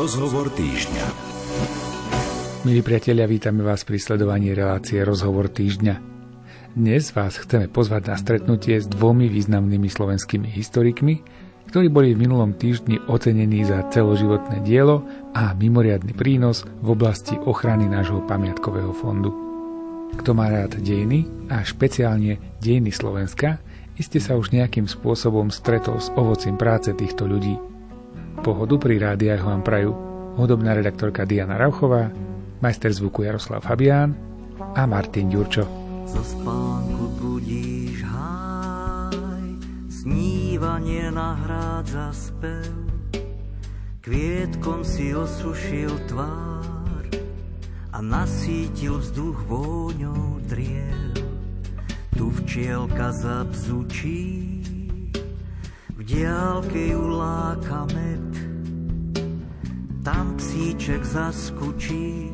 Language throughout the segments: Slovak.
Rozhovor týždňa. Milí priatelia, vítame vás pri sledovaní relácie Rozhovor týždňa. Dnes vás chceme pozvať na stretnutie s dvomi významnými slovenskými historikmi, ktorí boli v minulom týždni ocenení za celoživotné dielo a mimoriadny prínos v oblasti ochrany nášho pamiatkového fondu. Kto má rád dejiny a špeciálne dejiny Slovenska, iste sa už nejakým spôsobom stretol s ovocím práce týchto ľudí. Pohodu pri rádiách vám prajú hudobná redaktorka Diana Rauchová, majster zvuku Jaroslav Fabián a Martin Ďurčo. Zo spánku budíš háj, snívanie nahrádza spev, kvietkom si osušil tvár a nasítil vzduch vôňou driev. Tu včielka zabzučí, diálke ju láka med, tam psíček zaskučí,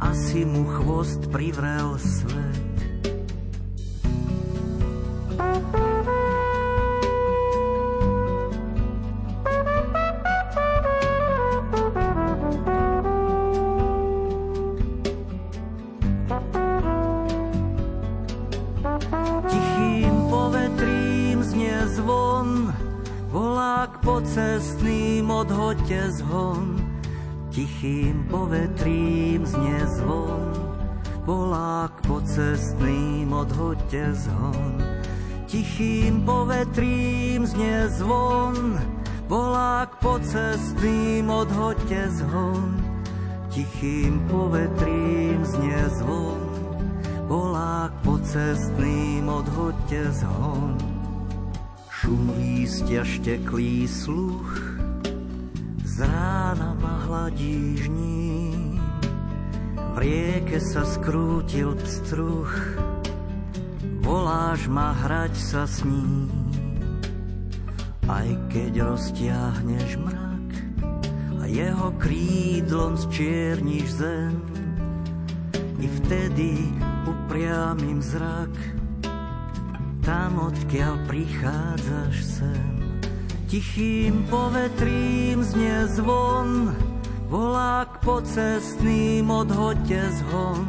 asi mu chvost privrel svet. Volák pocestným odhoďte zhon. Tichým povetrím znie zvon, volák pocestným odhoďte zhon. Tichým povetrím znie zvon, volák pocestným odhoďte zhon. Šum lístia šteklý sluch, z rána ma hladíš ním, v rieke sa skrútil pstruh, voláš ma hrať sa s ním. Aj keď roztiahneš mrak a jeho krídlom zčierniš zem, i vtedy upriamím zrak, tam odkiaľ prichádzaš sem. Tichým povetrím znie zvon, volák pocestným odhoďte zhon.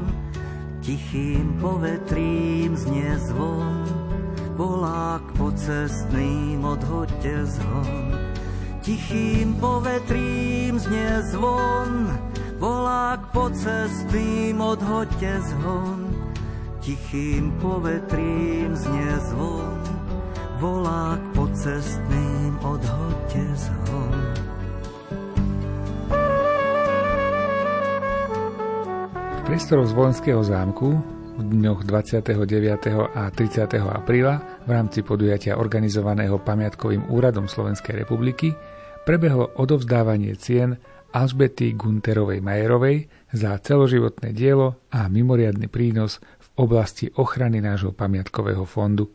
Tichým povetrím znie zvon, volák pocestným odhoďte zhon. Tichým povetrím znie zvon, volák pocestným odhoďte zhon. Tichým povetrím znie zvon, volák pocestným odhoďte zhon. Priestoroch z Volenského zámku v dňoch 29. a 30. apríla v rámci podujatia organizovaného pamiatkovým úradom Slovenskej republiky prebehlo odovzdávanie cien Alžbety Gunterovej Majerovej za celoživotné dielo a mimoriadny prínos v oblasti ochrany nášho pamiatkového fondu.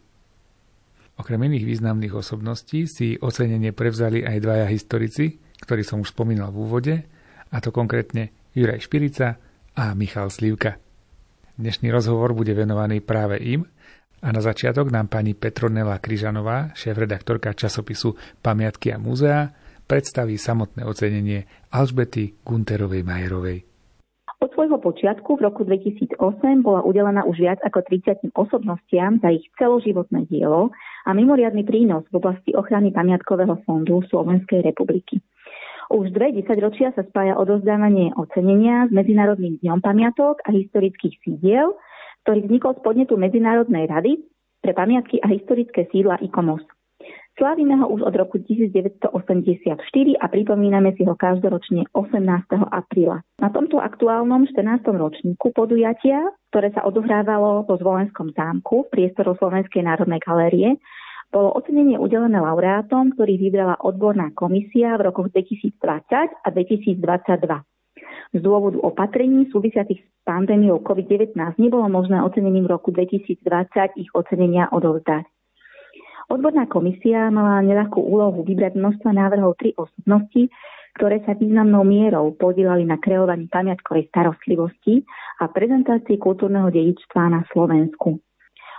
Okrem iných významných osobností si ocenenie prevzali aj dvaja historici, ktorí som už spomínal v úvode, a to konkrétne Juraj Špirica a Michal Slivka. Dnešný rozhovor bude venovaný práve im a na začiatok nám pani Petronela Kryžanová, šéf-redaktorka časopisu Pamiatky a múzea, predstaví samotné ocenenie Alžbety Gunterovej Majerovej. Od svojho počiatku v roku 2008 bola udelená už viac ako 30 osobnostiam za ich celoživotné dielo a mimoriadny prínos v oblasti ochrany pamiatkového fondu Slovenskej republiky. Už dve desaťročia sa spája odozdávanie ocenenia s Medzinárodným dňom pamiatok a historických sídiel, ktorý vznikol z podnetu Medzinárodnej rady pre pamiatky a historické sídla ICOMOS. Slávime ho už od roku 1984 a pripomíname si ho každoročne 18. apríla. Na tomto aktuálnom 14. ročníku podujatia, ktoré sa odohrávalo vo Zvolenskom zámku v priestoru Slovenskej národnej galérie, bolo ocenenie udelené laureátom, ktorých vybrala odborná komisia v rokoch 2020 a 2022. Z dôvodu opatrení súvisiacich s pandémiou COVID-19 nebolo možné ocenením v roku 2020 ich ocenenia odovzdať. Odborná komisia mala neľahkú úlohu vybrať množstva návrhov tri osobnosti, ktoré sa významnou mierou podielali na kreovaní pamiatkovej starostlivosti a prezentácii kultúrneho dedičstva na Slovensku.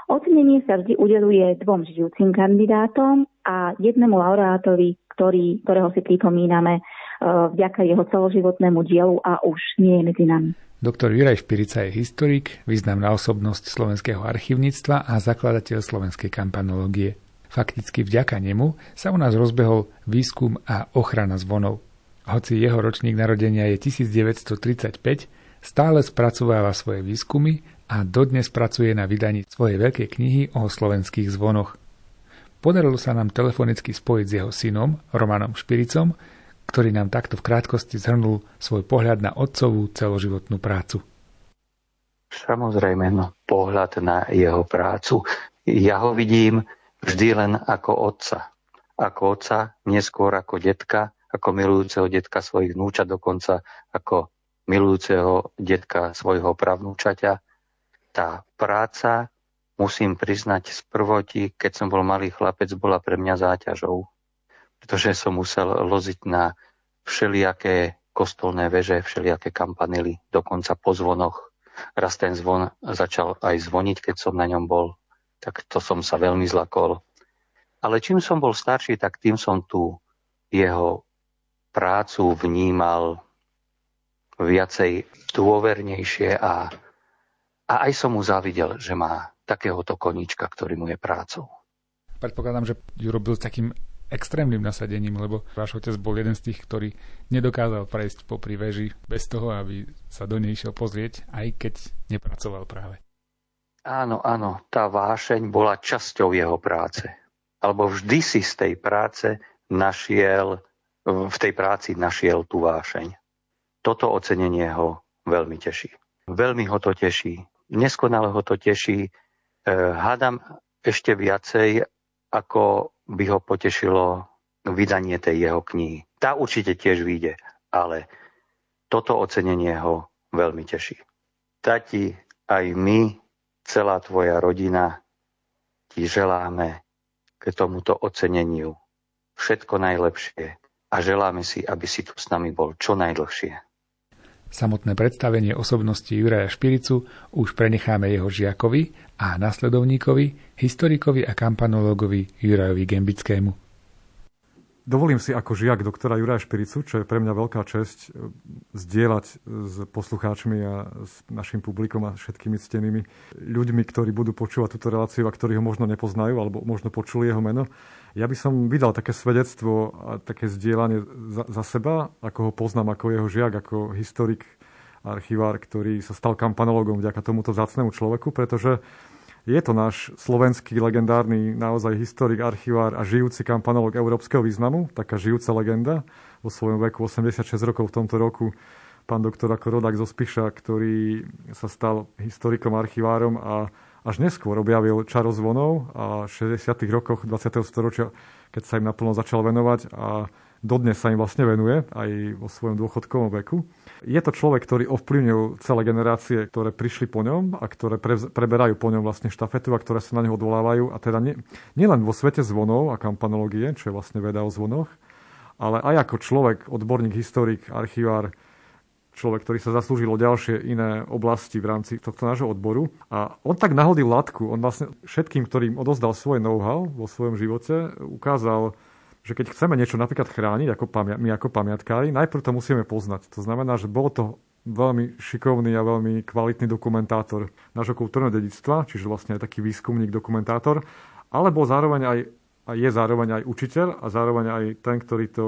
Ocenenie sa vždy udeluje dvom žijúcim kandidátom a jednému laureátovi, ktorý, ktorého si pripomíname vďaka jeho celoživotnému dielu a už nie je medzi nami. Doktor Juraj Špirica je historik, významná osobnosť slovenského archivníctva a zakladateľ slovenskej kampanológie. Fakticky vďaka nemu sa u nás rozbehol výskum a ochrana zvonov. Hoci jeho ročník narodenia je 1935, stále spracováva svoje výskumy a dodnes pracuje na vydaní svojej veľkej knihy o slovenských zvonoch. Podarilo sa nám telefonicky spojiť s jeho synom, Romanom Špiricom, ktorý nám takto v krátkosti zhrnul svoj pohľad na otcovú celoživotnú prácu. Samozrejme, no, pohľad na jeho prácu. Ja ho vidím vždy len ako otca. Ako otca, neskôr ako detka, ako milujúceho detka svojich vnúčat, dokonca ako milujúceho detka svojho pravnúčaťa. Tá práca, musím priznať z prvoti, keď som bol malý chlapec, bola pre mňa záťažou. Pretože som musel loziť na všelijaké kostolné veže, všelijaké kampanily, dokonca po zvonoch. Raz ten zvon začal aj zvoniť, keď som na ňom bol, tak to som sa veľmi zlakol. Ale čím som bol starší, tak tým som tu jeho prácu vnímal viacej dôvernejšie a, a aj som mu závidel, že má takéhoto koníčka, ktorý mu je prácou. Predpokladám, že ju robil s takým extrémnym nasadením, lebo váš otec bol jeden z tých, ktorý nedokázal prejsť popri veži bez toho, aby sa do nej išiel pozrieť, aj keď nepracoval práve. Áno, áno, tá vášeň bola časťou jeho práce. Alebo vždy si z tej práce našiel, v tej práci našiel tú vášeň toto ocenenie ho veľmi teší. Veľmi ho to teší. Neskonale ho to teší. E, hádam ešte viacej, ako by ho potešilo vydanie tej jeho knihy. Tá určite tiež vyjde, ale toto ocenenie ho veľmi teší. Tati, aj my, celá tvoja rodina, ti želáme k tomuto oceneniu všetko najlepšie a želáme si, aby si tu s nami bol čo najdlhšie. Samotné predstavenie osobnosti Juraja Špiricu už prenecháme jeho žiakovi a nasledovníkovi, historikovi a kampanologovi Jurajovi Gembickému. Dovolím si ako žiak doktora Juraja Špiricu, čo je pre mňa veľká česť, e, zdieľať s poslucháčmi a s našim publikom a všetkými ctenými ľuďmi, ktorí budú počúvať túto reláciu a ktorí ho možno nepoznajú alebo možno počuli jeho meno. Ja by som vydal také svedectvo a také zdieľanie za, za seba, ako ho poznám ako jeho žiak, ako historik, archivár, ktorý sa stal kampanologom vďaka tomuto zácnému človeku, pretože je to náš slovenský legendárny naozaj historik, archivár a žijúci kampanolog európskeho významu, taká žijúca legenda vo svojom veku 86 rokov v tomto roku pán doktor ako rodák zo Spiša, ktorý sa stal historikom, archivárom a až neskôr objavil čaro zvonov a v 60. rokoch 20. storočia, keď sa im naplno začal venovať a dodnes sa im vlastne venuje aj vo svojom dôchodkovom veku. Je to človek, ktorý ovplyvnil celé generácie, ktoré prišli po ňom a ktoré pre, preberajú po ňom vlastne štafetu a ktoré sa na neho odvolávajú. A teda nie, nielen vo svete zvonov a kampanológie, čo je vlastne veda o zvonoch, ale aj ako človek, odborník, historik, archivár, človek, ktorý sa zaslúžil o ďalšie iné oblasti v rámci tohto nášho odboru. A on tak nahodil latku. On vlastne všetkým, ktorým odozdal svoje know-how vo svojom živote, ukázal že keď chceme niečo napríklad chrániť ako pamia- my ako pamiatkári, najprv to musíme poznať. To znamená, že bol to veľmi šikovný a veľmi kvalitný dokumentátor nášho kultúrneho dedictva, čiže vlastne aj taký výskumník, dokumentátor, ale bol zároveň aj, a je zároveň aj učiteľ a zároveň aj ten, ktorý to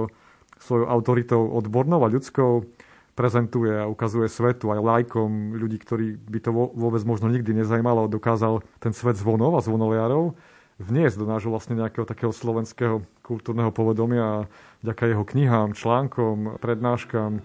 svojou autoritou odbornou a ľudskou prezentuje a ukazuje svetu aj lajkom, ľudí, ktorí by to vôbec možno nikdy nezajímalo, dokázal ten svet zvonov a zvonoliarov vniesť do nášho vlastne nejakého takého slovenského kultúrneho povedomia a vďaka jeho knihám, článkom, prednáškam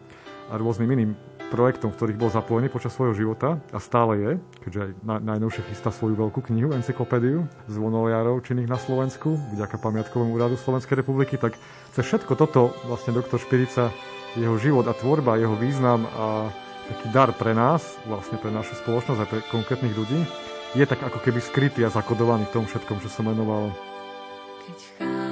a rôznym iným projektom, v ktorých bol zapojený počas svojho života a stále je, keďže aj na, najnovšie chystá svoju veľkú knihu, encyklopédiu zvonoliarov činných na Slovensku, vďaka Pamiatkovému úradu Slovenskej republiky, tak cez všetko toto vlastne doktor Špirica, jeho život a tvorba, jeho význam a taký dar pre nás, vlastne pre našu spoločnosť a pre konkrétnych ľudí, je tak ako keby skrytý a zakodovaný v tom všetkom, čo som menoval. Keď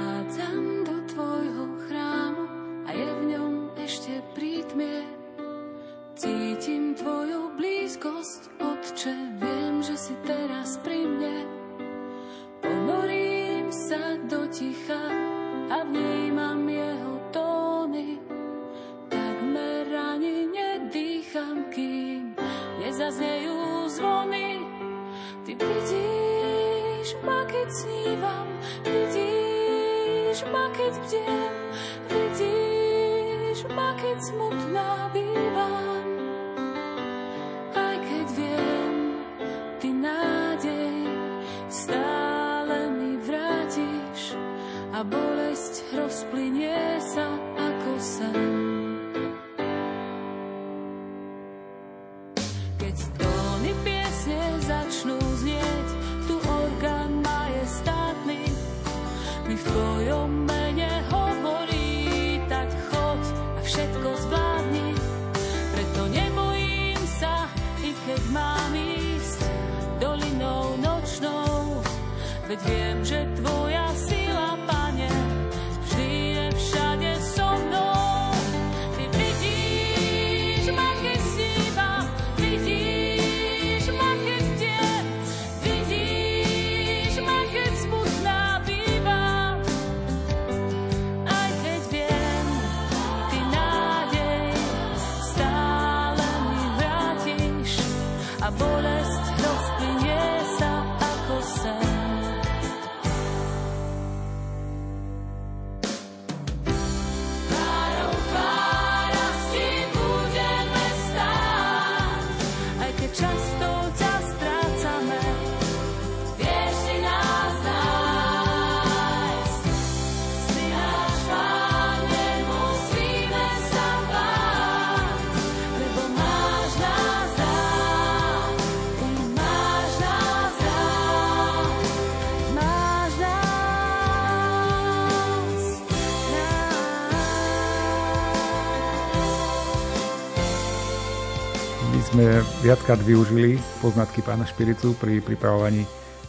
sme viackrát využili poznatky pána Špiricu pri pripravovaní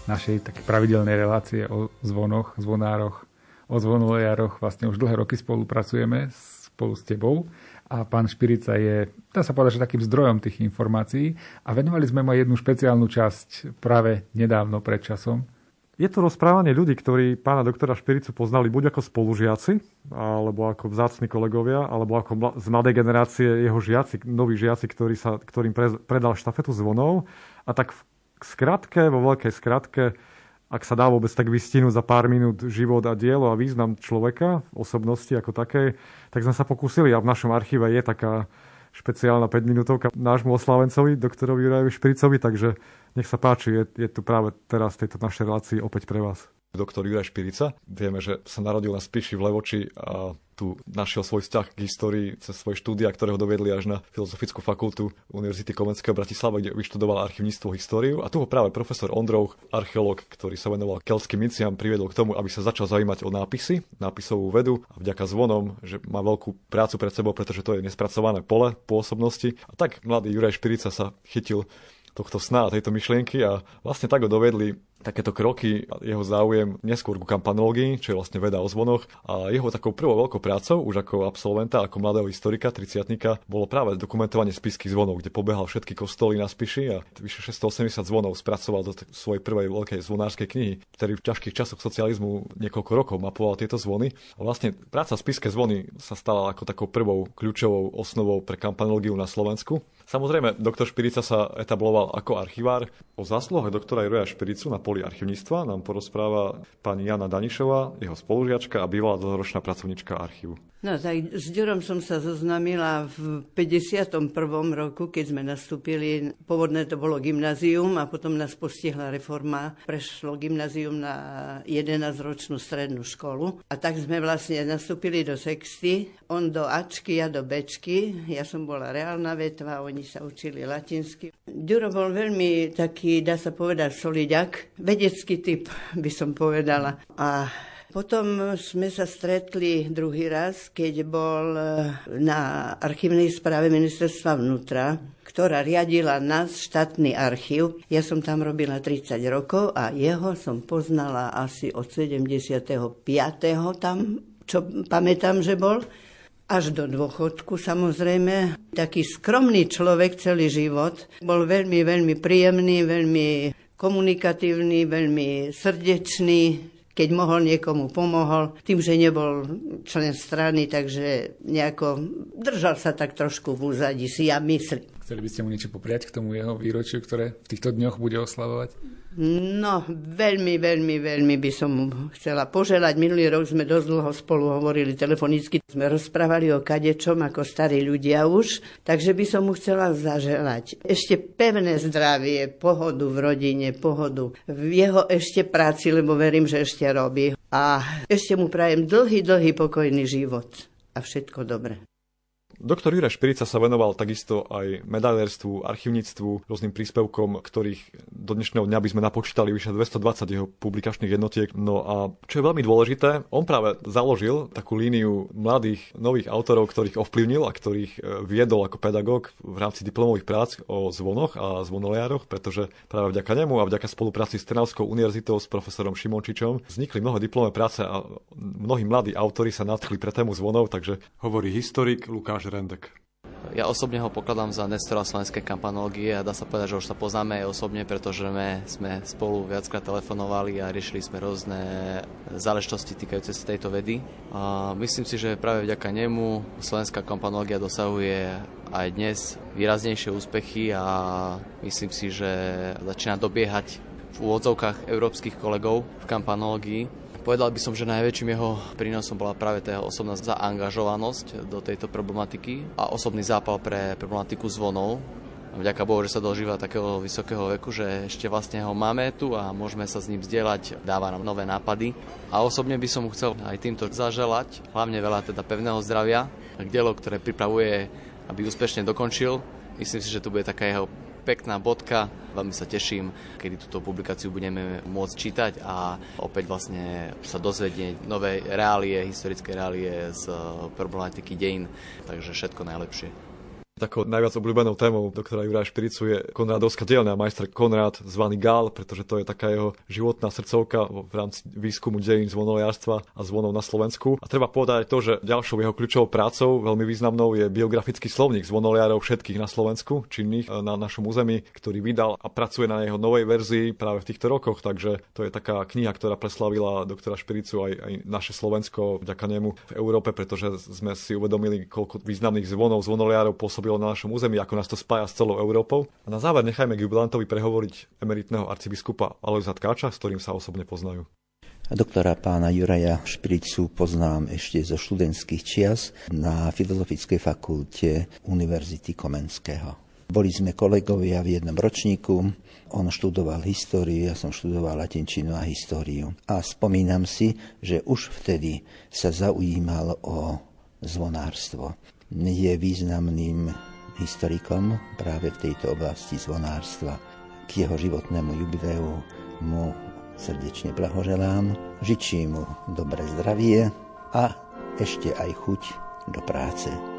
našej také pravidelnej relácie o zvonoch, zvonároch, o zvonolejároch. Vlastne už dlhé roky spolupracujeme spolu s tebou. A pán Špirica je, dá sa povedať, že takým zdrojom tých informácií. A venovali sme mu jednu špeciálnu časť práve nedávno pred časom je to rozprávanie ľudí, ktorí pána doktora Špiricu poznali buď ako spolužiaci, alebo ako vzácni kolegovia, alebo ako z mladej generácie jeho žiaci, noví žiaci, ktorí sa, ktorým predal štafetu zvonov. A tak v skratke, vo veľkej skratke, ak sa dá vôbec tak vystihnúť za pár minút život a dielo a význam človeka, osobnosti ako takej, tak sme sa pokúsili a v našom archíve je taká špeciálna 5 minútovka nášmu oslavencovi, doktorovi Jurajovi Špricovi, takže nech sa páči, je, je tu práve teraz v tejto našej relácii opäť pre vás doktor Juraj Špirica. Vieme, že sa narodil na Spiši v Levoči a tu našiel svoj vzťah k histórii cez svoje štúdia, ktoré ho dovedli až na Filozofickú fakultu Univerzity Komenského Bratislava, kde vyštudoval archivníctvo históriu. A tu ho práve profesor Ondrov, archeológ, ktorý sa venoval keltským miciam, priviedol k tomu, aby sa začal zaujímať o nápisy, nápisovú vedu a vďaka zvonom, že má veľkú prácu pred sebou, pretože to je nespracované pole pôsobnosti. A tak mladý Juraj Špirica sa chytil tohto sna a tejto myšlienky a vlastne tak ho dovedli takéto kroky, jeho záujem neskôr ku kampanológii, čo je vlastne veda o zvonoch. A jeho takou prvou veľkou prácou, už ako absolventa, ako mladého historika, 30 bolo práve dokumentovanie spisky zvonov, kde pobehal všetky kostoly na Spiši a vyše 680 zvonov spracoval do svojej prvej veľkej zvonárskej knihy, ktorý v ťažkých časoch socializmu niekoľko rokov mapoval tieto zvony. A vlastne práca spiske zvony sa stala ako takou prvou kľúčovou osnovou pre kampanológiu na Slovensku. Samozrejme, doktor Špirica sa etabloval ako archivár. O zásluhe doktora Juraja Špiricu na poli archivníctva nám porozpráva pani Jana Danišová, jeho spolužiačka a bývalá dlhoročná pracovníčka archívu. No tak s Ďurom som sa zoznamila v 51. roku, keď sme nastúpili. Pôvodné to bolo gymnázium a potom nás postihla reforma. Prešlo gymnázium na 11-ročnú strednú školu. A tak sme vlastne nastúpili do sexty. On do Ačky, ja do Bčky. Ja som bola reálna vetva, oni sa učili latinsky. Ďuro bol veľmi taký, dá sa povedať, soliďak. Vedecký typ, by som povedala. A potom sme sa stretli druhý raz, keď bol e, na archívnej správe ministerstva vnútra, ktorá riadila nás štátny archív. Ja som tam robila 30 rokov a jeho som poznala asi od 75. tam, čo pamätám, že bol až do dôchodku samozrejme. Taký skromný človek celý život. Bol veľmi, veľmi príjemný, veľmi komunikatívny, veľmi srdečný, keď mohol niekomu pomohol, tým, že nebol člen strany, takže nejako držal sa tak trošku v úzadi, si ja myslím. Chceli by ste mu niečo popriať k tomu jeho výročiu, ktoré v týchto dňoch bude oslavovať? No, veľmi, veľmi, veľmi by som chcela poželať. Minulý rok sme dosť dlho spolu hovorili telefonicky. Sme rozprávali o kadečom ako starí ľudia už, takže by som mu chcela zaželať ešte pevné zdravie, pohodu v rodine, pohodu v jeho ešte práci, lebo verím, že ešte robí. A ešte mu prajem dlhý, dlhý pokojný život a všetko dobré. Doktor Juraj Špirica sa venoval takisto aj medailérstvu, archivníctvu, rôznym príspevkom, ktorých do dnešného dňa by sme napočítali vyše 220 jeho publikačných jednotiek. No a čo je veľmi dôležité, on práve založil takú líniu mladých nových autorov, ktorých ovplyvnil a ktorých e, viedol ako pedagóg v rámci diplomových prác o zvonoch a zvonoliároch, pretože práve vďaka nemu a vďaka spolupráci s Trnavskou univerzitou s profesorom Šimončičom vznikli mnoho diplomové práce a mnohí mladí autori sa nadchli pre tému zvonov, takže hovorí historik Lukáš Tomáš Rendek. Ja osobne ho pokladám za Nestora slovenskej kampanológie a dá sa povedať, že už sa poznáme aj osobne, pretože sme, sme spolu viackrát telefonovali a riešili sme rôzne záležitosti týkajúce sa tejto vedy. A myslím si, že práve vďaka nemu slovenská kampanológia dosahuje aj dnes výraznejšie úspechy a myslím si, že začína dobiehať v úvodzovkách európskych kolegov v kampanológii Povedal by som, že najväčším jeho prínosom bola práve tá osobná zaangažovanosť do tejto problematiky a osobný zápal pre problematiku zvonov. Vďaka Bohu, že sa dožíva takého vysokého veku, že ešte vlastne ho máme tu a môžeme sa s ním zdieľať, dáva nám nové nápady. A osobne by som mu chcel aj týmto zaželať, hlavne veľa teda pevného zdravia, k dielo, ktoré pripravuje, aby úspešne dokončil. Myslím si, že to bude taká jeho pekná bodka. Veľmi sa teším, kedy túto publikáciu budeme môcť čítať a opäť vlastne sa dozvedieť nové reálie, historické reálie z problematiky dejín. Takže všetko najlepšie. Takou najviac obľúbenou témou doktora Juraja Špiricu je Konrádovská dielňa, majster Konrád, zvaný Gál, pretože to je taká jeho životná srdcovka v rámci výskumu dejín zvonoliarstva a zvonov na Slovensku. A treba povedať to, že ďalšou jeho kľúčovou prácou, veľmi významnou, je biografický slovník zvonoliarov všetkých na Slovensku, činných e, na našom území, ktorý vydal a pracuje na jeho novej verzii práve v týchto rokoch. Takže to je taká kniha, ktorá preslavila doktora Špiricu aj, aj naše Slovensko vďaka nemu v Európe, pretože sme si uvedomili, koľko významných zvonov zvonoliarov pôsobí pôsobilo na našom území, ako nás to spája s celou Európou. A na záver nechajme k jubilantovi prehovoriť emeritného arcibiskupa Alojza Tkáča, s ktorým sa osobne poznajú. Doktora pána Juraja Špricu poznám ešte zo študentských čias na Filozofickej fakulte Univerzity Komenského. Boli sme kolegovia v jednom ročníku, on študoval históriu, ja som študoval latinčinu a históriu. A spomínam si, že už vtedy sa zaujímal o zvonárstvo je významným historikom práve v tejto oblasti zvonárstva. K jeho životnému jubileu mu srdečne blahoželám, žičím mu dobré zdravie a ešte aj chuť do práce.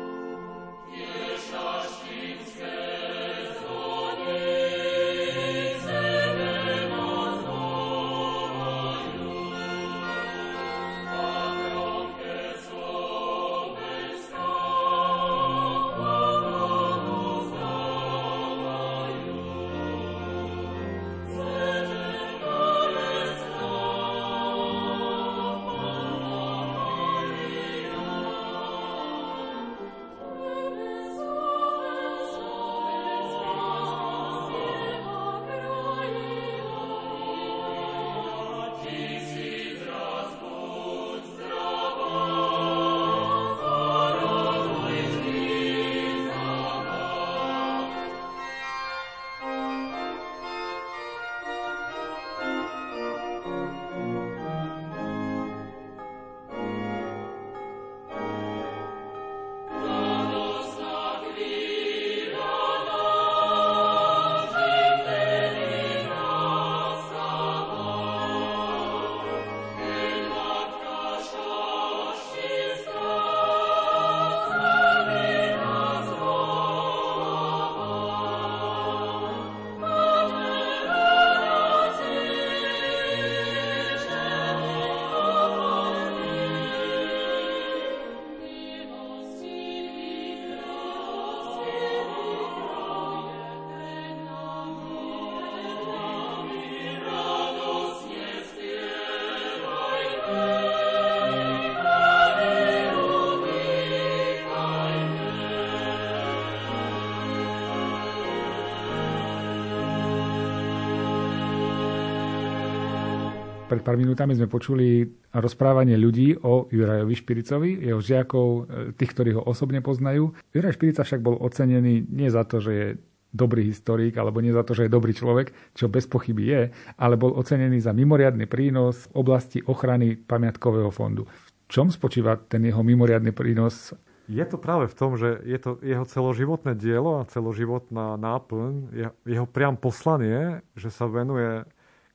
Pár minútami sme počuli rozprávanie ľudí o Jurajovi Špiricovi, jeho žiakov, e, tých, ktorí ho osobne poznajú. Juraj Špirica však bol ocenený nie za to, že je dobrý historik, alebo nie za to, že je dobrý človek, čo bez pochyby je, ale bol ocenený za mimoriadny prínos v oblasti ochrany pamiatkového fondu. V čom spočíva ten jeho mimoriadny prínos je to práve v tom, že je to jeho celoživotné dielo a celoživotná náplň, jeho priam poslanie, že sa venuje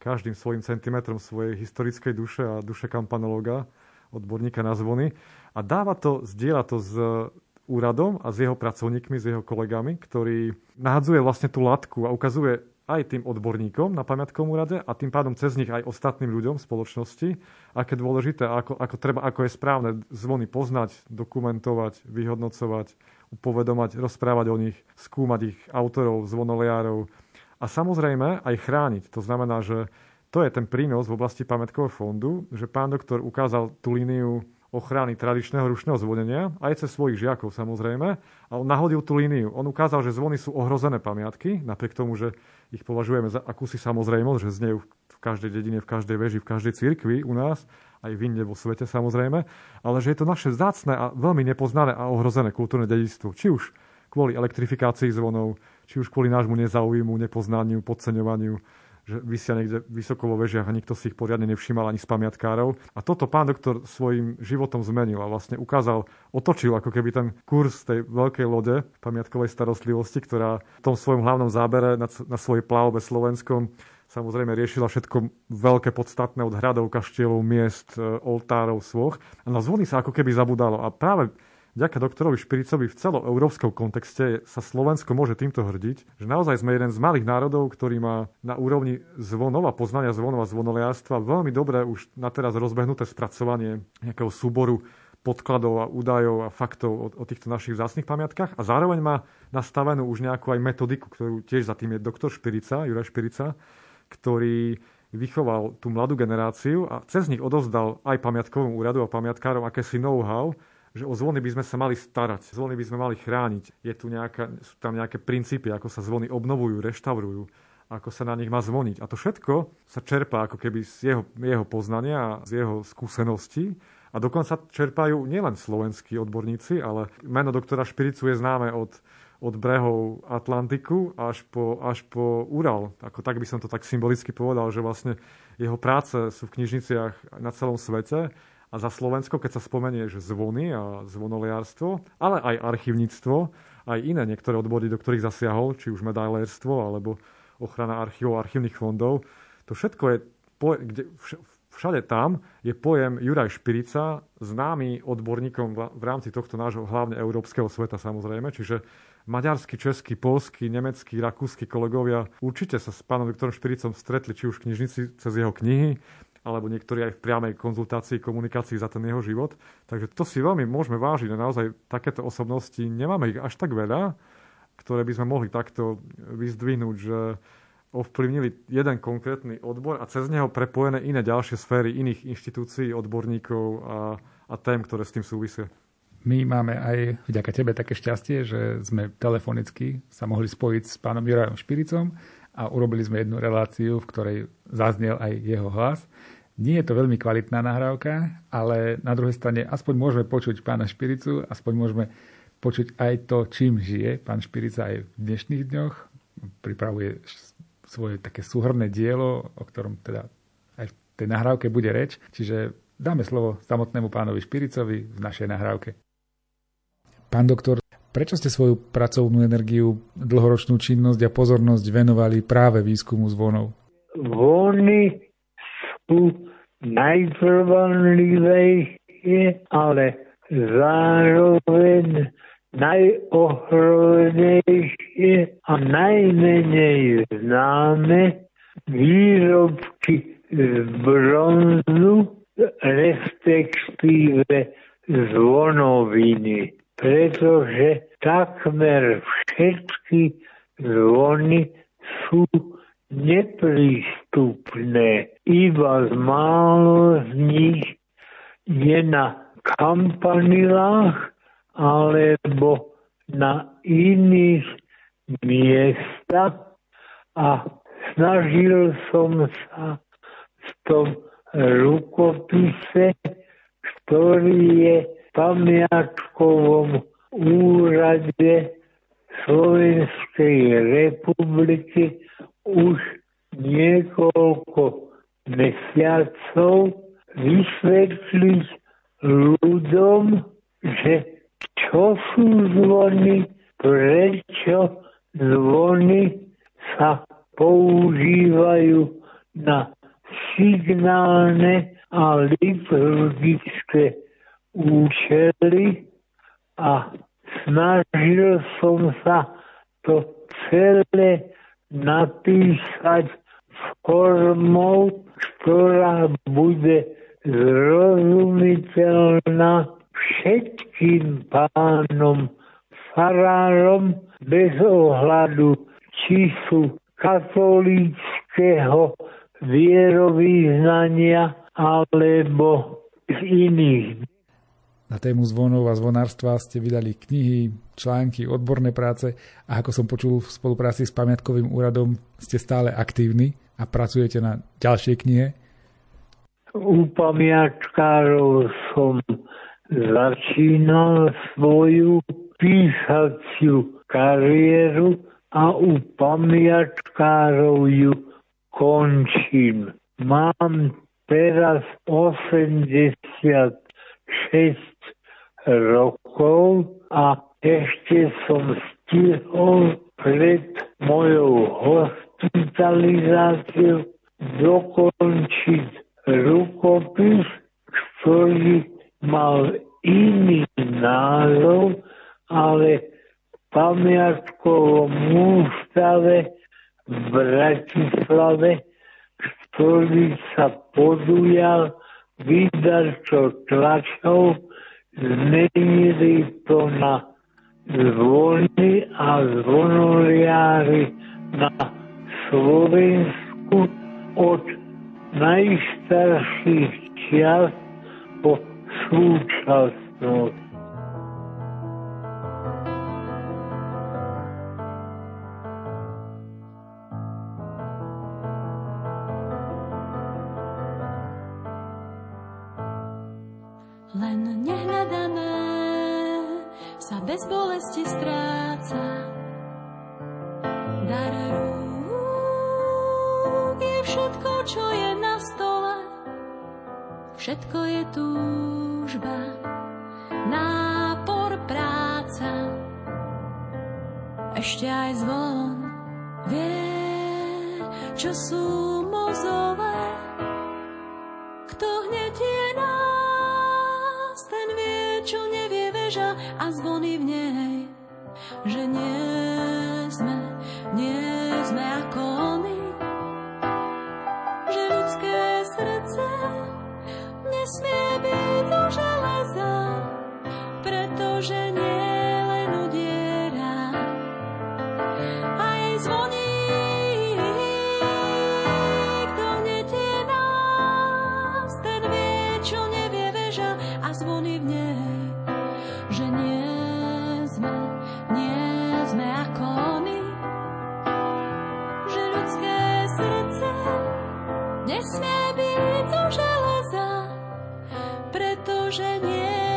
každým svojim centimetrom svojej historickej duše a duše kampanologa, odborníka na zvony. A dáva to, zdieľa to s úradom a s jeho pracovníkmi, s jeho kolegami, ktorý nahadzuje vlastne tú latku a ukazuje aj tým odborníkom na pamiatkovom úrade a tým pádom cez nich aj ostatným ľuďom v spoločnosti, aké dôležité, ako, ako, treba, ako je správne zvony poznať, dokumentovať, vyhodnocovať, upovedomať, rozprávať o nich, skúmať ich autorov, zvonoliárov a samozrejme aj chrániť. To znamená, že to je ten prínos v oblasti pamätkového fondu, že pán doktor ukázal tú líniu ochrany tradičného rušného zvonenia, aj cez svojich žiakov samozrejme. A on nahodil tú líniu. On ukázal, že zvony sú ohrozené pamiatky, napriek tomu, že ich považujeme za akúsi samozrejmosť, že znejú v každej dedine, v každej veži, v každej cirkvi u nás, aj v inde vo svete samozrejme, ale že je to naše vzácne a veľmi nepoznané a ohrozené kultúrne dedičstvo. Či už kvôli elektrifikácii zvonov, či už kvôli nášmu nezaujímu, nepoznaniu, podceňovaniu, že vysia niekde vysoko vo vežiach a nikto si ich poriadne nevšimal ani z pamiatkárov. A toto pán doktor svojim životom zmenil a vlastne ukázal, otočil ako keby ten kurz tej veľkej lode pamiatkovej starostlivosti, ktorá v tom svojom hlavnom zábere na, na svojej plavbe slovenskom samozrejme riešila všetko veľké podstatné od hradov, kaštielov, miest, e, oltárov, svoch. A na zvony sa ako keby zabudalo. A práve Vďaka doktorovi Špiricovi v celoeurópskom kontexte sa Slovensko môže týmto hrdiť, že naozaj sme jeden z malých národov, ktorý má na úrovni zvonov a poznania zvonov a zvonoliarstva veľmi dobré už na teraz rozbehnuté spracovanie nejakého súboru podkladov a údajov a faktov o, o týchto našich vzácných pamiatkách a zároveň má nastavenú už nejakú aj metodiku, ktorú tiež za tým je doktor Špirica, Juraj Špirica, ktorý vychoval tú mladú generáciu a cez nich odovzdal aj pamiatkovom úradu a pamiatkárom akési know-how, že o zvony by sme sa mali starať, zvony by sme mali chrániť. Je tu nejaká, sú tam nejaké princípy, ako sa zvony obnovujú, reštaurujú, ako sa na nich má zvoniť. A to všetko sa čerpá ako keby z jeho, jeho poznania a z jeho skúseností. A dokonca čerpajú nielen slovenskí odborníci, ale meno doktora Špiricu je známe od, od brehov Atlantiku až po, až po Ural. Ako tak by som to tak symbolicky povedal, že vlastne jeho práce sú v knižniciach na celom svete a za Slovensko, keď sa spomenie, že zvony a zvonoliarstvo, ale aj archivníctvo, aj iné niektoré odbody, do ktorých zasiahol, či už medailérstvo, alebo ochrana archívov, archívnych fondov, to všetko je, kde, všade tam je pojem Juraj Špirica známy odborníkom v rámci tohto nášho hlavne európskeho sveta samozrejme, čiže maďarský, český, polský, nemecký, rakúsky kolegovia určite sa s pánom doktorom Špiricom stretli či už knižnici cez jeho knihy, alebo niektorí aj v priamej konzultácii, komunikácii za ten jeho život. Takže to si veľmi môžeme vážiť a naozaj takéto osobnosti, nemáme ich až tak veľa, ktoré by sme mohli takto vyzdvihnúť, že ovplyvnili jeden konkrétny odbor a cez neho prepojené iné ďalšie sféry iných inštitúcií, odborníkov a, a tém, ktoré s tým súvisia. My máme aj vďaka tebe také šťastie, že sme telefonicky sa mohli spojiť s pánom Jurajom Špiricom a urobili sme jednu reláciu, v ktorej zaznel aj jeho hlas. Nie je to veľmi kvalitná nahrávka, ale na druhej strane aspoň môžeme počuť pána Špiricu, aspoň môžeme počuť aj to, čím žije pán Špirica aj v dnešných dňoch. Pripravuje svoje také súhrné dielo, o ktorom teda aj v tej nahrávke bude reč. Čiže dáme slovo samotnému pánovi Špiricovi v našej nahrávke. Pán doktor, prečo ste svoju pracovnú energiu, dlhoročnú činnosť a pozornosť venovali práve výskumu zvonov? Zvony sú najtrvanlivejšie, ale zároveň najohrozenejšie a najmenej známe výrobky z bronzu, respektíve zvonoviny, pretože takmer všetky zvony sú neprístupné. Iba z málo z nich je na kampanilách alebo na iných miestach a snažil som sa v tom rukopise, ktorý je v pamiatkovom úrade Slovenskej republiky už niekoľko mesiacov vysvetliť ľuďom, že čo sú zvony, prečo zvony sa používajú na signálne a liturgické účely a snažil som sa to celé napísať formou, ktorá bude zrozumiteľná všetkým pánom farárom bez ohľadu, či sú katolíckého vierovýznania alebo z iných. Na tému zvonov a zvonárstva ste vydali knihy, články, odborné práce a ako som počul v spolupráci s pamiatkovým úradom ste stále aktívni a pracujete na ďalšej knihe. U pamiatkárov som začínal svoju písaciu kariéru a u pamiatkárov ju končím. Mám teraz 86 rokov a ešte som stihol pred mojou hospitalizáciou dokončiť rukopis, ktorý mal iný názov, ale v pamiatkovom ústave v Bratislave, ktorý sa podujal vydať tlačov zmenili to na zvony a zvonoliáry na Slovensku od najstarších čias po súčasnosť. Jedným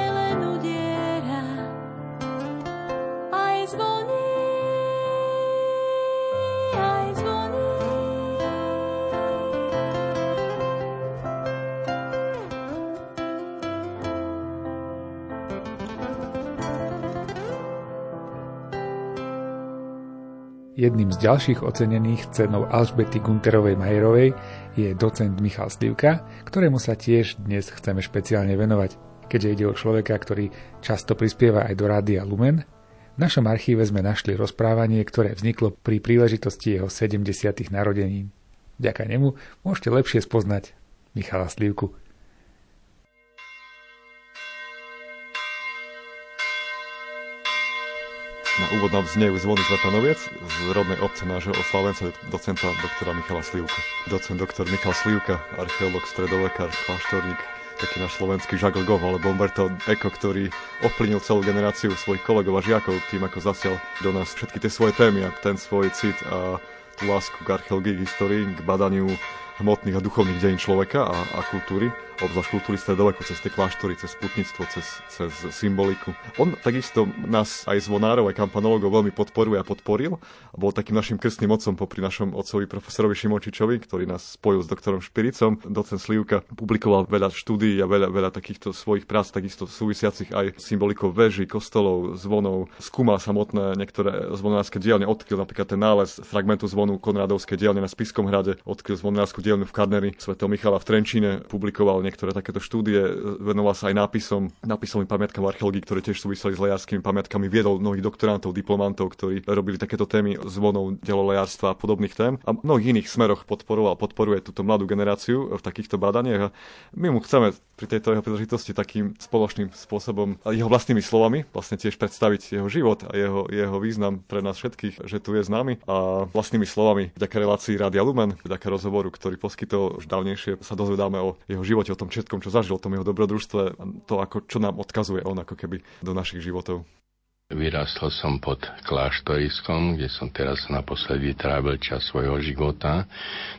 z ďalších ocenených cenou Alžbety Gunterovej Majerovej je docent Michal Slivka, ktorému sa tiež dnes chceme špeciálne venovať. Keďže ide o človeka, ktorý často prispieva aj do Rádia Lumen, v našom archíve sme našli rozprávanie, ktoré vzniklo pri príležitosti jeho 70. narodenín. Vďaka nemu môžete lepšie spoznať Michala Slivku. Na úvod nám znejú zvony Zlatanoviec z rodnej obce nášho oslavenca, docenta doktora Michala Slivka. Docent doktor Michal Slivka, archeológ, stredovekár, kláštorník, taký náš slovenský Jacques Gov, alebo Umberto Eco, ktorý ovplyvnil celú generáciu svojich kolegov a žiakov tým, ako zasial do nás všetky tie svoje témy a ten svoj cit a tú lásku k archeológii, k histórii, k badaniu hmotných a duchovných dejín človeka a, a kultúry, obzvlášť kultúry stredoveku, cez tie kláštory, cez putníctvo, cez, cez symboliku. On takisto nás aj zvonárov, aj kampanologov veľmi podporuje a podporil a bol takým našim krstným otcom popri našom otcovi profesorovi Šimočičovi, ktorý nás spojil s doktorom Špiricom. Docen Slivka publikoval veľa štúdií a veľa, veľa takýchto svojich prác, takisto súvisiacich aj symbolikou veží, kostolov, zvonov. Skúmal samotné niektoré zvonárske dielne, odkryl napríklad ten nález fragmentu zvonu Konradovskej dielne na Spiskom hrade, odkryl zvonárskú dielňu v Karneri svätého Michala v Trenčíne, publikoval niektoré takéto štúdie, venoval sa aj nápisom, nápisovým pamiatkám archeológii, ktoré tiež súviseli s lejárskymi pamiatkami, viedol mnohých doktorantov, diplomantov, ktorí robili takéto témy zvonov, delolejárstva a podobných tém. A mnohých iných smeroch podporoval, podporuje túto mladú generáciu v takýchto badaniach. A my mu chceme pri tejto jeho príležitosti takým spoločným spôsobom a jeho vlastnými slovami vlastne tiež predstaviť jeho život a jeho, jeho význam pre nás všetkých, že tu je s nami. A vlastnými slovami vďaka relácii Rádia Lumen, vďaka rozhovoru, ktorý poskytol už dávnejšie, sa dozvedáme o jeho živote, o tom všetkom, čo zažil, o tom jeho dobrodružstve, to ako čo nám odkazuje on ako keby do našich životov. Vyrastol som pod kláštoriskom, kde som teraz naposledy trávil čas svojho života,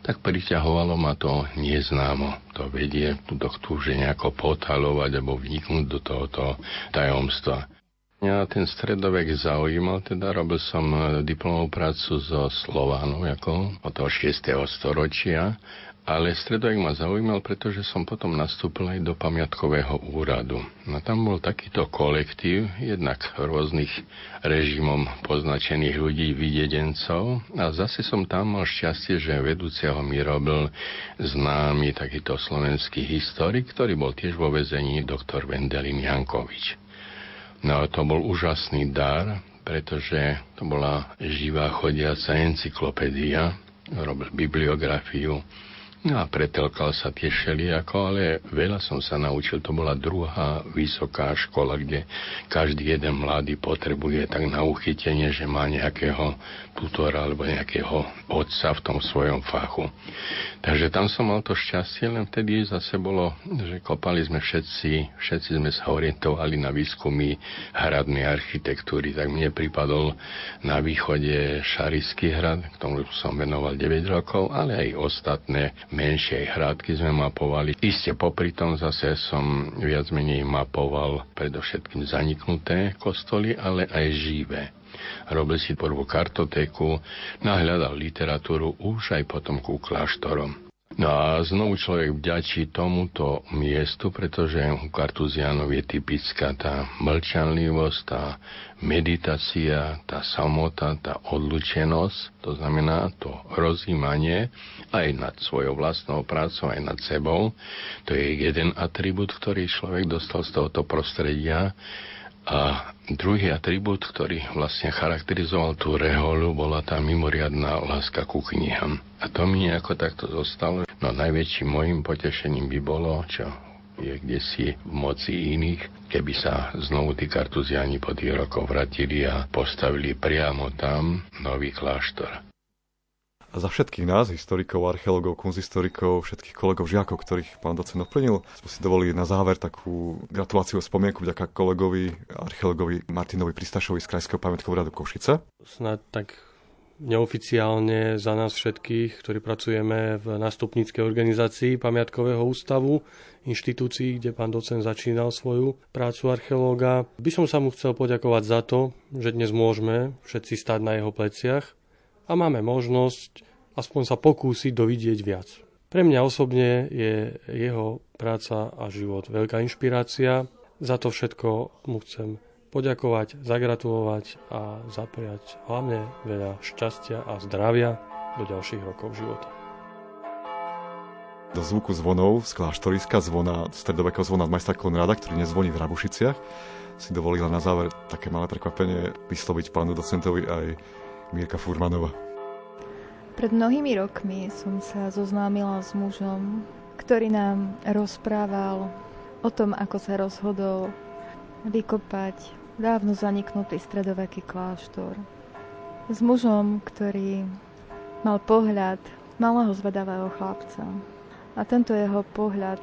tak priťahovalo ma to neznámo. To vedie do túže nejako potalovať alebo vniknúť do tohoto tajomstva. Mňa ten stredovek zaujímal, teda robil som diplomovú prácu so Slovanom ako od toho 6. storočia ale stredovek ma zaujímal, pretože som potom nastúpil aj do pamiatkového úradu. No tam bol takýto kolektív, jednak rôznych režimom poznačených ľudí, videdencov a zase som tam mal šťastie, že vedúceho mi robil známy takýto slovenský historik, ktorý bol tiež vo vezení doktor Vendelin Jankovič. No to bol úžasný dar, pretože to bola živá chodiaca encyklopédia, robil bibliografiu, No a pretelkal sa tie všelijako, ale veľa som sa naučil. To bola druhá vysoká škola, kde každý jeden mladý potrebuje tak na uchytenie, že má nejakého tutora alebo nejakého otca v tom svojom fachu. Takže tam som mal to šťastie, len vtedy zase bolo, že kopali sme všetci, všetci sme sa orientovali na výskumy hradnej architektúry, tak mne pripadol na východe Šarický hrad, k tomu som venoval 9 rokov, ale aj ostatné menšej hrádky sme mapovali. Isté popri tom zase som viac menej mapoval predovšetkým zaniknuté kostoly, ale aj živé. Robil si prvú kartotéku, nahľadal literatúru už aj potom ku kláštorom. No a znovu človek vďačí tomuto miestu, pretože u Kartuzianov je typická tá mlčanlivosť, tá meditácia, tá samota, tá odlučenosť, to znamená to rozímanie aj nad svojou vlastnou prácou, aj nad sebou. To je jeden atribút, ktorý človek dostal z tohoto prostredia a druhý atribút, ktorý vlastne charakterizoval tú reholu, bola tá mimoriadná láska ku knihám. A to mi nejako takto zostalo. No najväčším môjim potešením by bolo, čo je kde si v moci iných, keby sa znovu tí kartuziani po tých rokoch vratili a postavili priamo tam nový kláštor. A za všetkých nás, historikov, archeológov, kunzistorikov, všetkých kolegov, žiakov, ktorých pán docent ovplnil, sme si dovolili na záver takú gratuláciu spomienku vďaka kolegovi, archeológovi Martinovi Pristašovi z Krajského pamätkového radu Košice. Snad tak neoficiálne za nás všetkých, ktorí pracujeme v nástupníckej organizácii Pamiatkového ústavu, inštitúcii, kde pán docent začínal svoju prácu archeológa. By som sa mu chcel poďakovať za to, že dnes môžeme všetci stať na jeho pleciach a máme možnosť aspoň sa pokúsiť dovidieť viac. Pre mňa osobne je jeho práca a život veľká inšpirácia. Za to všetko mu chcem poďakovať, zagratulovať a zapojať hlavne veľa šťastia a zdravia do ďalších rokov života. Do zvuku zvonov z kláštoriska zvona, stredovekého zvona majstra Konrada, ktorý nezvoní v Rabušiciach, si dovolila na záver také malé prekvapenie vysloviť pánu docentovi aj Mirka Furmanova. Pred mnohými rokmi som sa zoznámila s mužom, ktorý nám rozprával o tom, ako sa rozhodol vykopať dávno zaniknutý stredoveký kláštor. S mužom, ktorý mal pohľad malého zvedavého chlapca. A tento jeho pohľad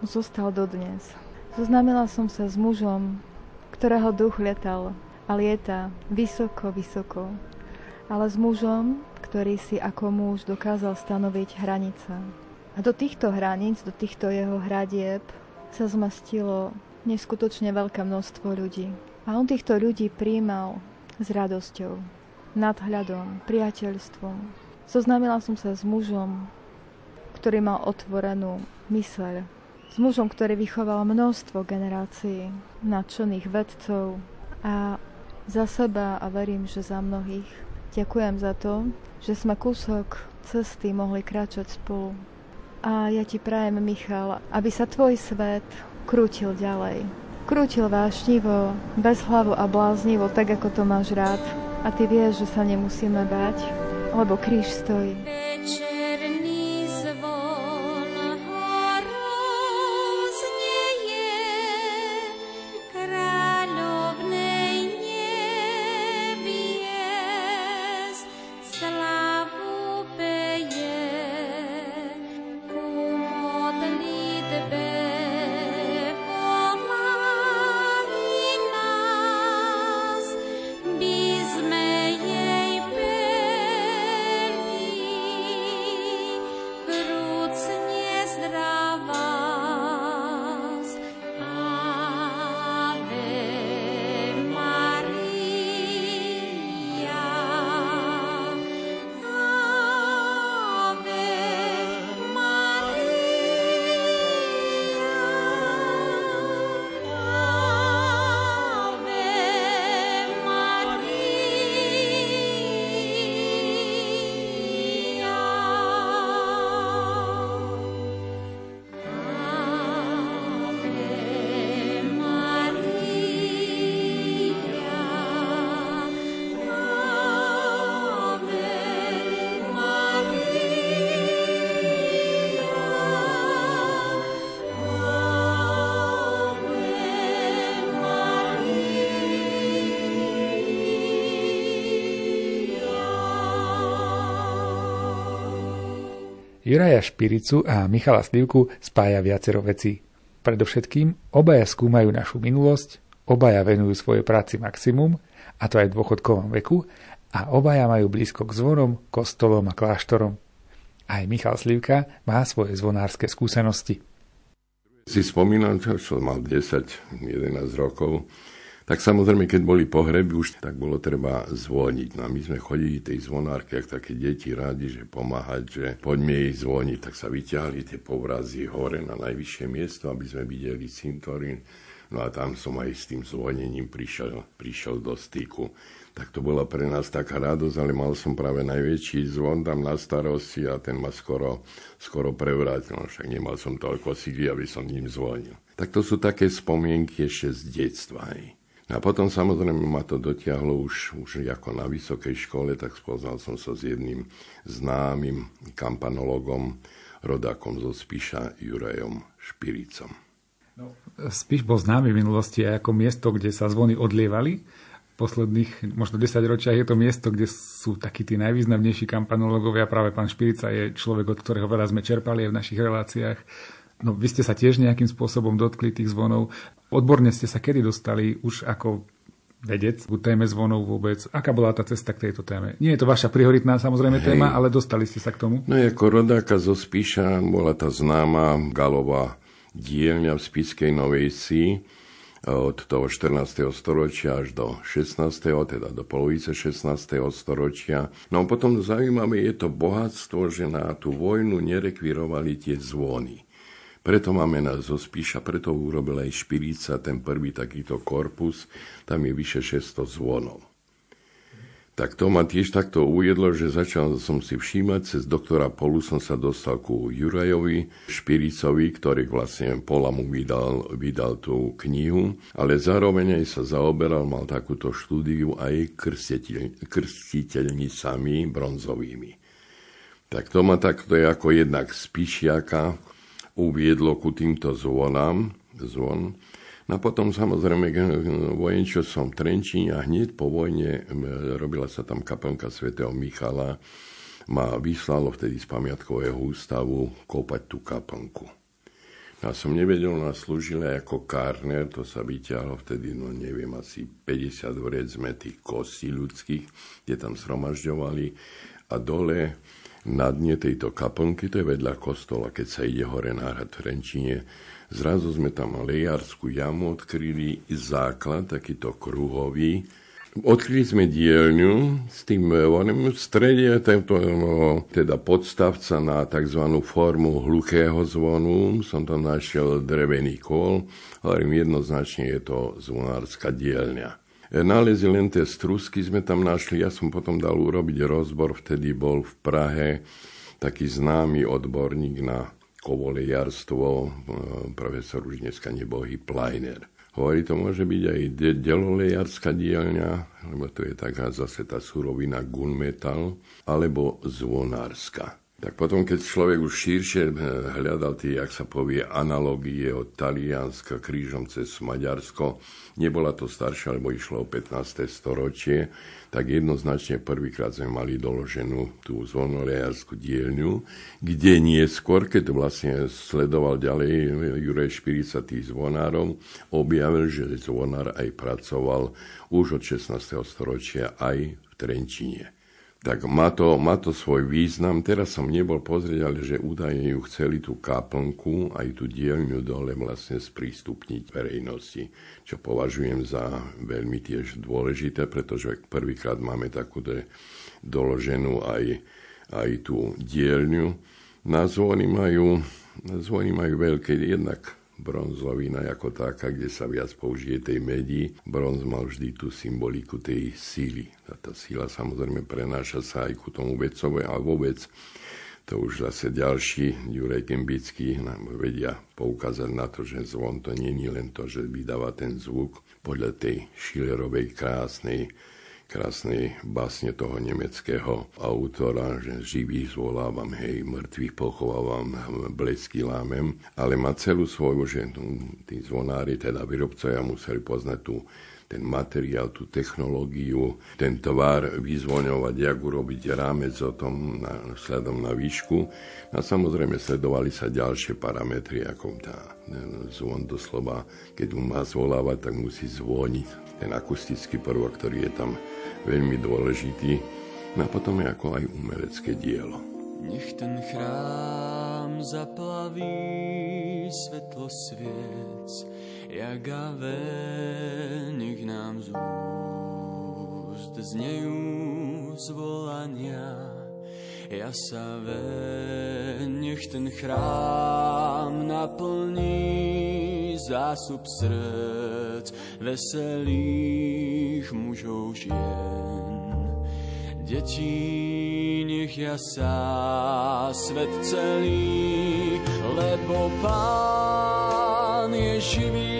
zostal dodnes. Zoznámila som sa s mužom, ktorého duch lietal a lieta vysoko, vysoko ale s mužom, ktorý si ako muž dokázal stanoviť hranice. A do týchto hraníc, do týchto jeho hradieb sa zmastilo neskutočne veľké množstvo ľudí. A on týchto ľudí príjmal s radosťou, nadhľadom, priateľstvom. Zoznámila som sa s mužom, ktorý mal otvorenú myseľ. S mužom, ktorý vychoval množstvo generácií nadšených vedcov a za seba a verím, že za mnohých. Ďakujem za to, že sme kúsok cesty mohli kráčať spolu. A ja ti prajem, Michal, aby sa tvoj svet krútil ďalej. Krútil vášnivo, bez hlavu a bláznivo, tak ako to máš rád. A ty vieš, že sa nemusíme báť, lebo kríž stojí. Juraja Špiricu a Michala Slivku spája viacero vecí. Predovšetkým obaja skúmajú našu minulosť, obaja venujú svojej práci maximum, a to aj v dôchodkovom veku, a obaja majú blízko k zvonom, kostolom a kláštorom. Aj Michal Slivka má svoje zvonárske skúsenosti. Si spomínam, čo som mal 10-11 rokov, tak samozrejme, keď boli pohreby už, tak bolo treba zvoniť. No a my sme chodili tej zvonárke, ak také deti rádi, že pomáhať, že poďme jej zvoniť, tak sa vyťahli tie povrazy hore na najvyššie miesto, aby sme videli cintorín. No a tam som aj s tým zvonením prišiel, prišiel do styku. Tak to bola pre nás taká radosť, ale mal som práve najväčší zvon tam na starosti a ten ma skoro, skoro prevrátil. No však nemal som toľko síly, aby som ním zvonil. Tak to sú také spomienky ešte z detstva. Aj. A potom samozrejme ma to dotiahlo už, už ako na vysokej škole, tak spoznal som sa s jedným známym kampanologom, rodákom zo Spiša, Jurajom Špiricom. No, Spiš bol známy v minulosti aj ako miesto, kde sa zvony odlievali. V posledných možno 10 ročiach je to miesto, kde sú takí tí najvýznamnejší kampanológovia. Práve pán Špirica je človek, od ktorého veľa sme čerpali aj v našich reláciách. No, vy ste sa tiež nejakým spôsobom dotkli tých zvonov. Odborne ste sa kedy dostali už ako vedec k téme zvonov vôbec? Aká bola tá cesta k tejto téme? Nie je to vaša prioritná samozrejme Hej. téma, ale dostali ste sa k tomu? No ako rodáka zo Spíša bola tá známa galová dielňa v Spiskej Novej Si od toho 14. storočia až do 16. teda do polovice 16. storočia. No potom zaujímavé je to bohatstvo, že na tú vojnu nerekvirovali tie zvony. Preto máme na zo Spíša, preto urobil aj Špirica, ten prvý takýto korpus, tam je vyše 600 zvonov. Tak to ma tiež takto ujedlo, že začal som si všímať, cez doktora Polu som sa dostal ku Jurajovi Špiricovi, ktorý vlastne Pola mu vydal, vydal tú knihu, ale zároveň aj sa zaoberal, mal takúto štúdiu aj krstiteľ, krstiteľnicami bronzovými. Tak to ma takto je ako jednak z Pišiaka, uviedlo ku týmto zvonám, zvon. No a potom samozrejme vojenčil som v Trenčíne a hneď po vojne robila sa tam kaplnka svätého Michala. Ma vyslalo vtedy z pamiatkového ústavu kopať tú kaplnku. Ja som nevedel, ona slúžila ako kárner, to sa vyťahlo vtedy, no neviem, asi 50 vrec sme tých kostí ľudských, kde tam sromažďovali a dole Na dne tejto kaplnky, to je vedľa kostola, keď sa ide hore na hrad v Trenčine, zrazu sme tam lejárskú jamu odkryli, základ, takýto kruhový, Odkryli sme dielňu s tým v strede tento, no, teda podstavca na tzv. formu hluchého zvonu. Som tam našiel drevený kol, hovorím jednoznačne je to zvonárska dielňa. Nálezi len tie strusky sme tam našli, ja som potom dal urobiť rozbor, vtedy bol v Prahe taký známy odborník na kovolejarstvo, profesor už dneska nebohý Plajner. Hovorí, to môže byť aj delolejarská dielňa, lebo to je taká zase tá surovina gunmetal, alebo zvonárska. Tak potom, keď človek už širšie eh, hľadal tie, jak sa povie, analogie od Talianska krížom cez Maďarsko, nebola to staršia, lebo išlo o 15. storočie, tak jednoznačne prvýkrát sme mali doloženú tú zvonoliarskú dielňu, kde neskôr, keď vlastne sledoval ďalej Juraj Špirica tých zvonárov, objavil, že zvonár aj pracoval už od 16. storočia aj v Trenčine tak má to, má to svoj význam. Teraz som nebol pozrieť, ale že údajne ju chceli tú kaplnku, aj tú dielňu dole vlastne sprístupniť verejnosti, čo považujem za veľmi tiež dôležité, pretože prvýkrát máme takú doloženú aj, aj tú dielňu. Na zvony majú, zvony majú veľké, jednak bronzovina ako taká, kde sa viac použije tej medi. Bronz mal vždy tú symboliku tej síly. A tá síla samozrejme prenáša sa aj ku tomu vedcovi, ale vôbec to už zase ďalší, Jurek Gembický, nám vedia poukázať na to, že zvon to je len to, že vydáva ten zvuk podľa tej Schillerovej krásnej krásnej básne toho nemeckého autora, že živých zvolávam, hej, mŕtvych pochovávam, blesky lámem, ale má celú svoju, že tí zvonári, teda výrobcovia museli poznať tú ten materiál, tú technológiu, ten tovar vyzvoňovať, jak urobiť rámec o tom na, sledom na výšku. A samozrejme sledovali sa ďalšie parametry, ako tá zvon doslova, keď mu má zvolávať, tak musí zvoniť. Ten akustický prvok, ktorý je tam veľmi dôležitý. No a potom je ako aj umelecké dielo. Nech ten chrám zaplaví svetlo sviec, jak ave, nech nám z úst znejú zvolania. Ja sa ve, nech ten chrám naplní zásup srdc veselých mužov žien. Deti, nech ja sa svet celý, lebo Pán je živý,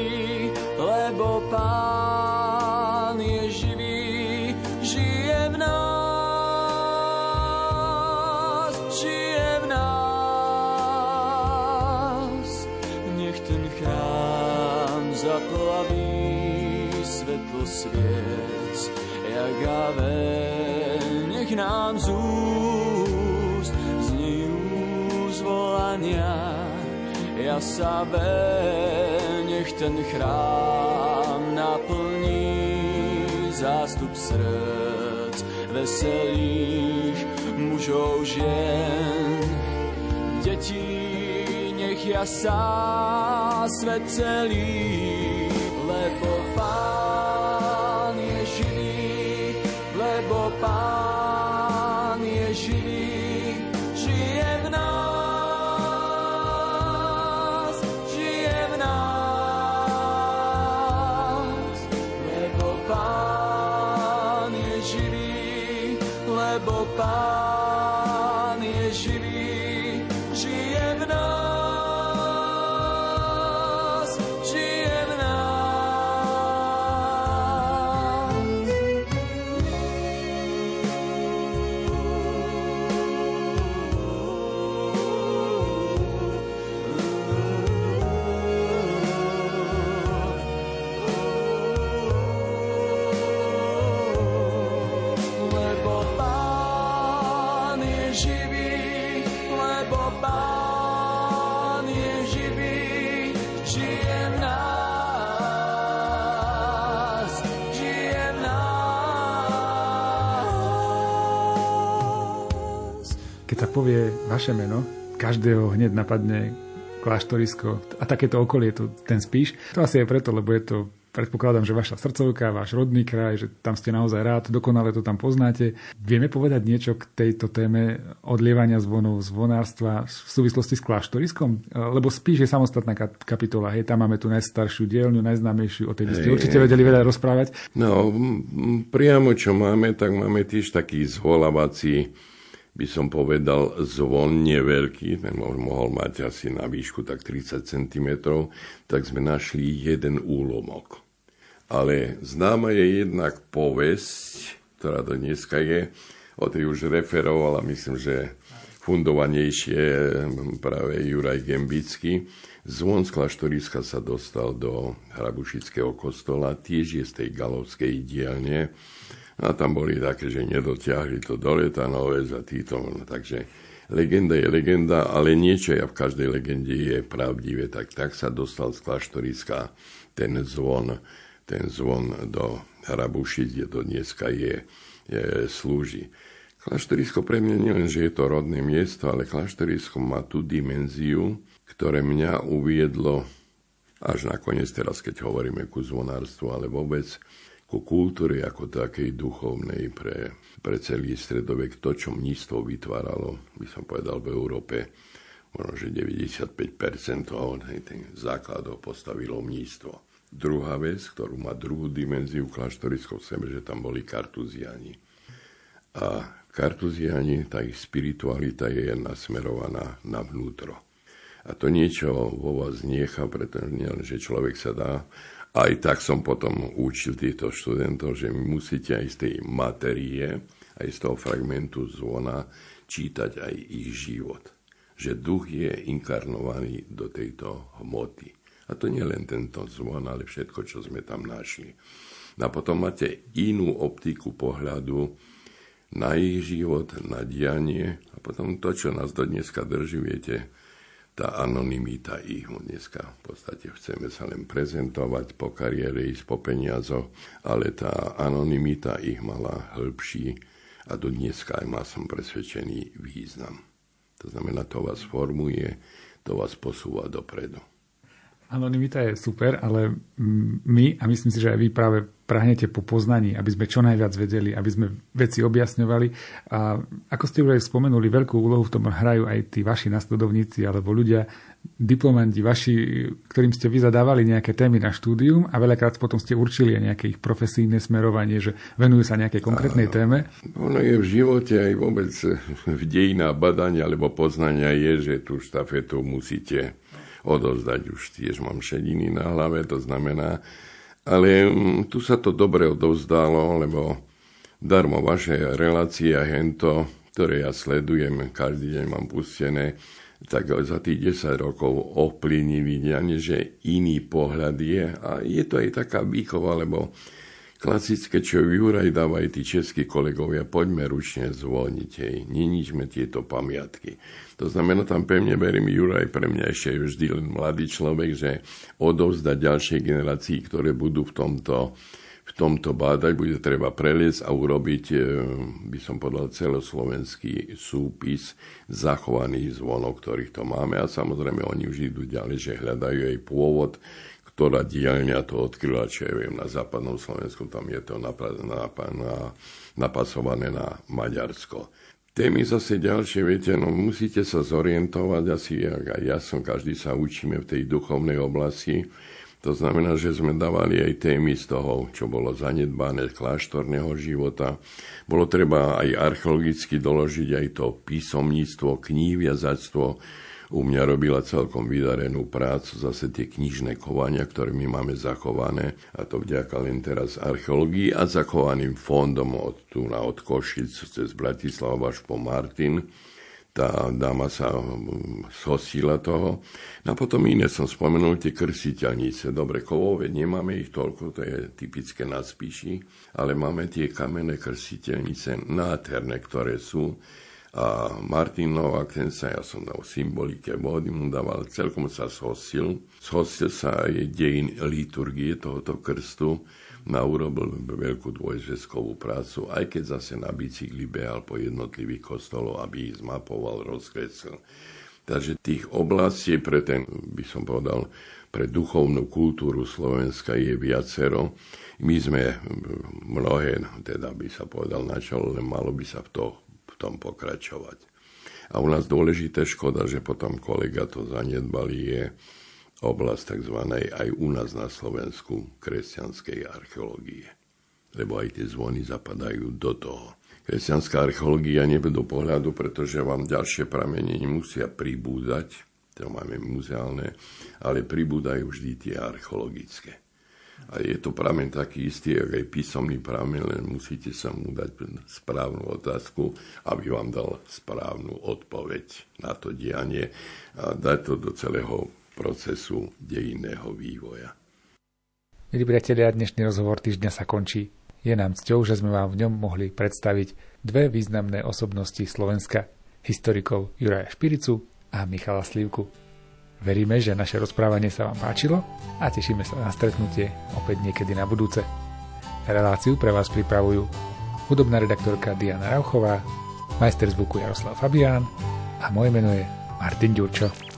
zaplaví svetlo sviec, jak ave, nech nám z úst znijú zvolania. Ja sa nech ten chrám naplní zástup srdc veselých mužov žien. Deti, nech ja sa svet celý, Keď sa povie vaše meno, každého hneď napadne kláštorisko a takéto okolie, to, ten spíš. To asi je preto, lebo je to predpokladám, že vaša srdcovka, váš rodný kraj, že tam ste naozaj rád, dokonale to tam poznáte. Vieme povedať niečo k tejto téme odlievania zvonov, zvonárstva v súvislosti s kláštoriskom? Lebo spíš je samostatná kapitola. Hej, tam máme tu najstaršiu dielňu, najznámejšiu, o tej by ste určite vedeli veľa rozprávať. No, priamo čo máme, tak máme tiež taký zvolávací by som povedal, zvon neveľký, ten mohol mať asi na výšku tak 30 cm, tak sme našli jeden úlomok. Ale známa je jednak povesť, ktorá do dneska je, o tej už referovala, myslím, že fundovanejšie práve Juraj Gembický. Zvon z Klaštoriska sa dostal do Hrabušického kostola, tiež je z tej galovskej dielne a tam boli také, že nedotiahli to do Letanové za títo. Takže legenda je legenda, ale niečo ja v každej legende je pravdivé. Tak, tak sa dostal z Klaštoriska ten zvon, ten zvon do Hrabušic, kde to dneska je, je slúži. Kláštorisko pre mňa nielen, že je to rodné miesto, ale kláštorisko má tú dimenziu, ktoré mňa uviedlo až nakoniec teraz, keď hovoríme ku zvonárstvu, ale vôbec ku kultúre ako takej duchovnej pre, pre celý stredovek. To, čo mníctvo vytváralo, by som povedal, v Európe, možno, že 95% toho základov postavilo mníctvo. Druhá vec, ktorú má druhú dimenziu kláštorisko v sebe, že tam boli kartuziani. A kartuziani, tá ich spiritualita je nasmerovaná na vnútro. A to niečo vo vás niecha, pretože nie že človek sa dá aj tak som potom učil týchto študentov, že musíte aj z tej materie, aj z toho fragmentu zvona čítať aj ich život. Že duch je inkarnovaný do tejto hmoty. A to nie len tento zvon, ale všetko, čo sme tam našli. A potom máte inú optiku pohľadu na ich život, na dianie a potom to, čo nás do dneska drží, viete, tá anonimita ich. Dneska v podstate chceme sa len prezentovať po kariére, ísť po peniazoch, ale tá anonimita ich mala hĺbší a do dneska aj má som presvedčený význam. To znamená, to vás formuje, to vás posúva dopredu. Anonimita je super, ale my, a myslím si, že aj vy práve prahnete po poznaní, aby sme čo najviac vedeli, aby sme veci objasňovali. A ako ste už aj spomenuli, veľkú úlohu v tom hrajú aj tí vaši nasledovníci alebo ľudia, diplomanti vaši, ktorým ste vy zadávali nejaké témy na štúdium a veľakrát potom ste určili aj nejaké ich profesijné smerovanie, že venujú sa nejakej konkrétnej Áno. téme. Ono je v živote aj vôbec v dejinách badania alebo poznania je, že tú štafetu musíte odovzdať. Už tiež mám šediny na hlave, to znamená, ale mm, tu sa to dobre odovzdalo, lebo darmo vaše relácie a hento, ktoré ja sledujem, každý deň mám pustené, tak za tých 10 rokov ovplyvnili že iný pohľad je. A je to aj taká výchova, lebo Klasické, čo Juraj dávajú tí českí kolegovia, poďme ručne zvoniť, hej, neničme tieto pamiatky. To znamená, tam pevne verím, Juraj pre mňa ešte je vždy len mladý človek, že odovzdať ďalšej generácii, ktoré budú v tomto, v tomto bádať, bude treba preliesť a urobiť, e, by som povedal, celoslovenský súpis zachovaných zvonov, ktorých to máme a samozrejme oni už idú ďalej, že hľadajú aj pôvod, ktorá dielňa to odkryla, čo ja viem, na západnom Slovensku, tam je to napasované na Maďarsko. Témy zase ďalšie, viete, no musíte sa zorientovať, asi aj ja som, každý sa učíme v tej duchovnej oblasti. To znamená, že sme dávali aj témy z toho, čo bolo zanedbané kláštorného života. Bolo treba aj archeologicky doložiť aj to písomníctvo, kníhviazactvo, u mňa robila celkom vydarenú prácu, zase tie knižné kovania, ktoré my máme zachované, a to vďaka len teraz archeológii a zachovaným fondom od tu na od Košic cez Bratislava až po Martin tá dáma sa zhostila mm, toho. No a potom iné som spomenul, tie krsiteľnice. Dobre, kovové nemáme ich toľko, to je typické na spíši, ale máme tie kamenné krsiteľnice nádherné, ktoré sú a Martin Novák, ten sa, ja som dal symbolike vody, mu dával, celkom sa zhostil. Zhostil sa aj dejin liturgie tohoto krstu, ma urobil veľkú dvojžeskovú prácu, aj keď zase na bicykli behal po jednotlivých kostolov, aby ich zmapoval, rozkreslil. Takže tých oblastí pre ten, by som povedal, pre duchovnú kultúru Slovenska je viacero. My sme mnohé, teda by sa povedal na len malo by sa v, to, tom pokračovať. A u nás dôležité škoda, že potom kolega to zanedbali, je oblasť tzv. aj u nás na Slovensku kresťanskej archeológie. Lebo aj tie zvony zapadajú do toho. Kresťanská archeológia nie do pohľadu, pretože vám ďalšie pramene nemusia pribúdať, to máme muzeálne, ale pribúdajú vždy tie archeologické. A je to pramen taký istý, ako aj písomný pramen, len musíte sa mu dať správnu otázku, aby vám dal správnu odpoveď na to dianie a dať to do celého procesu dejinného vývoja. Milí priatelia, dnešný rozhovor týždňa sa končí. Je nám cťou, že sme vám v ňom mohli predstaviť dve významné osobnosti Slovenska, historikov Juraja Špiricu a Michala Slivku. Veríme, že naše rozprávanie sa vám páčilo a tešíme sa na stretnutie opäť niekedy na budúce. Reláciu pre vás pripravujú hudobná redaktorka Diana Rauchová, majster zvuku Jaroslav Fabián a moje meno je Martin Ďurčo.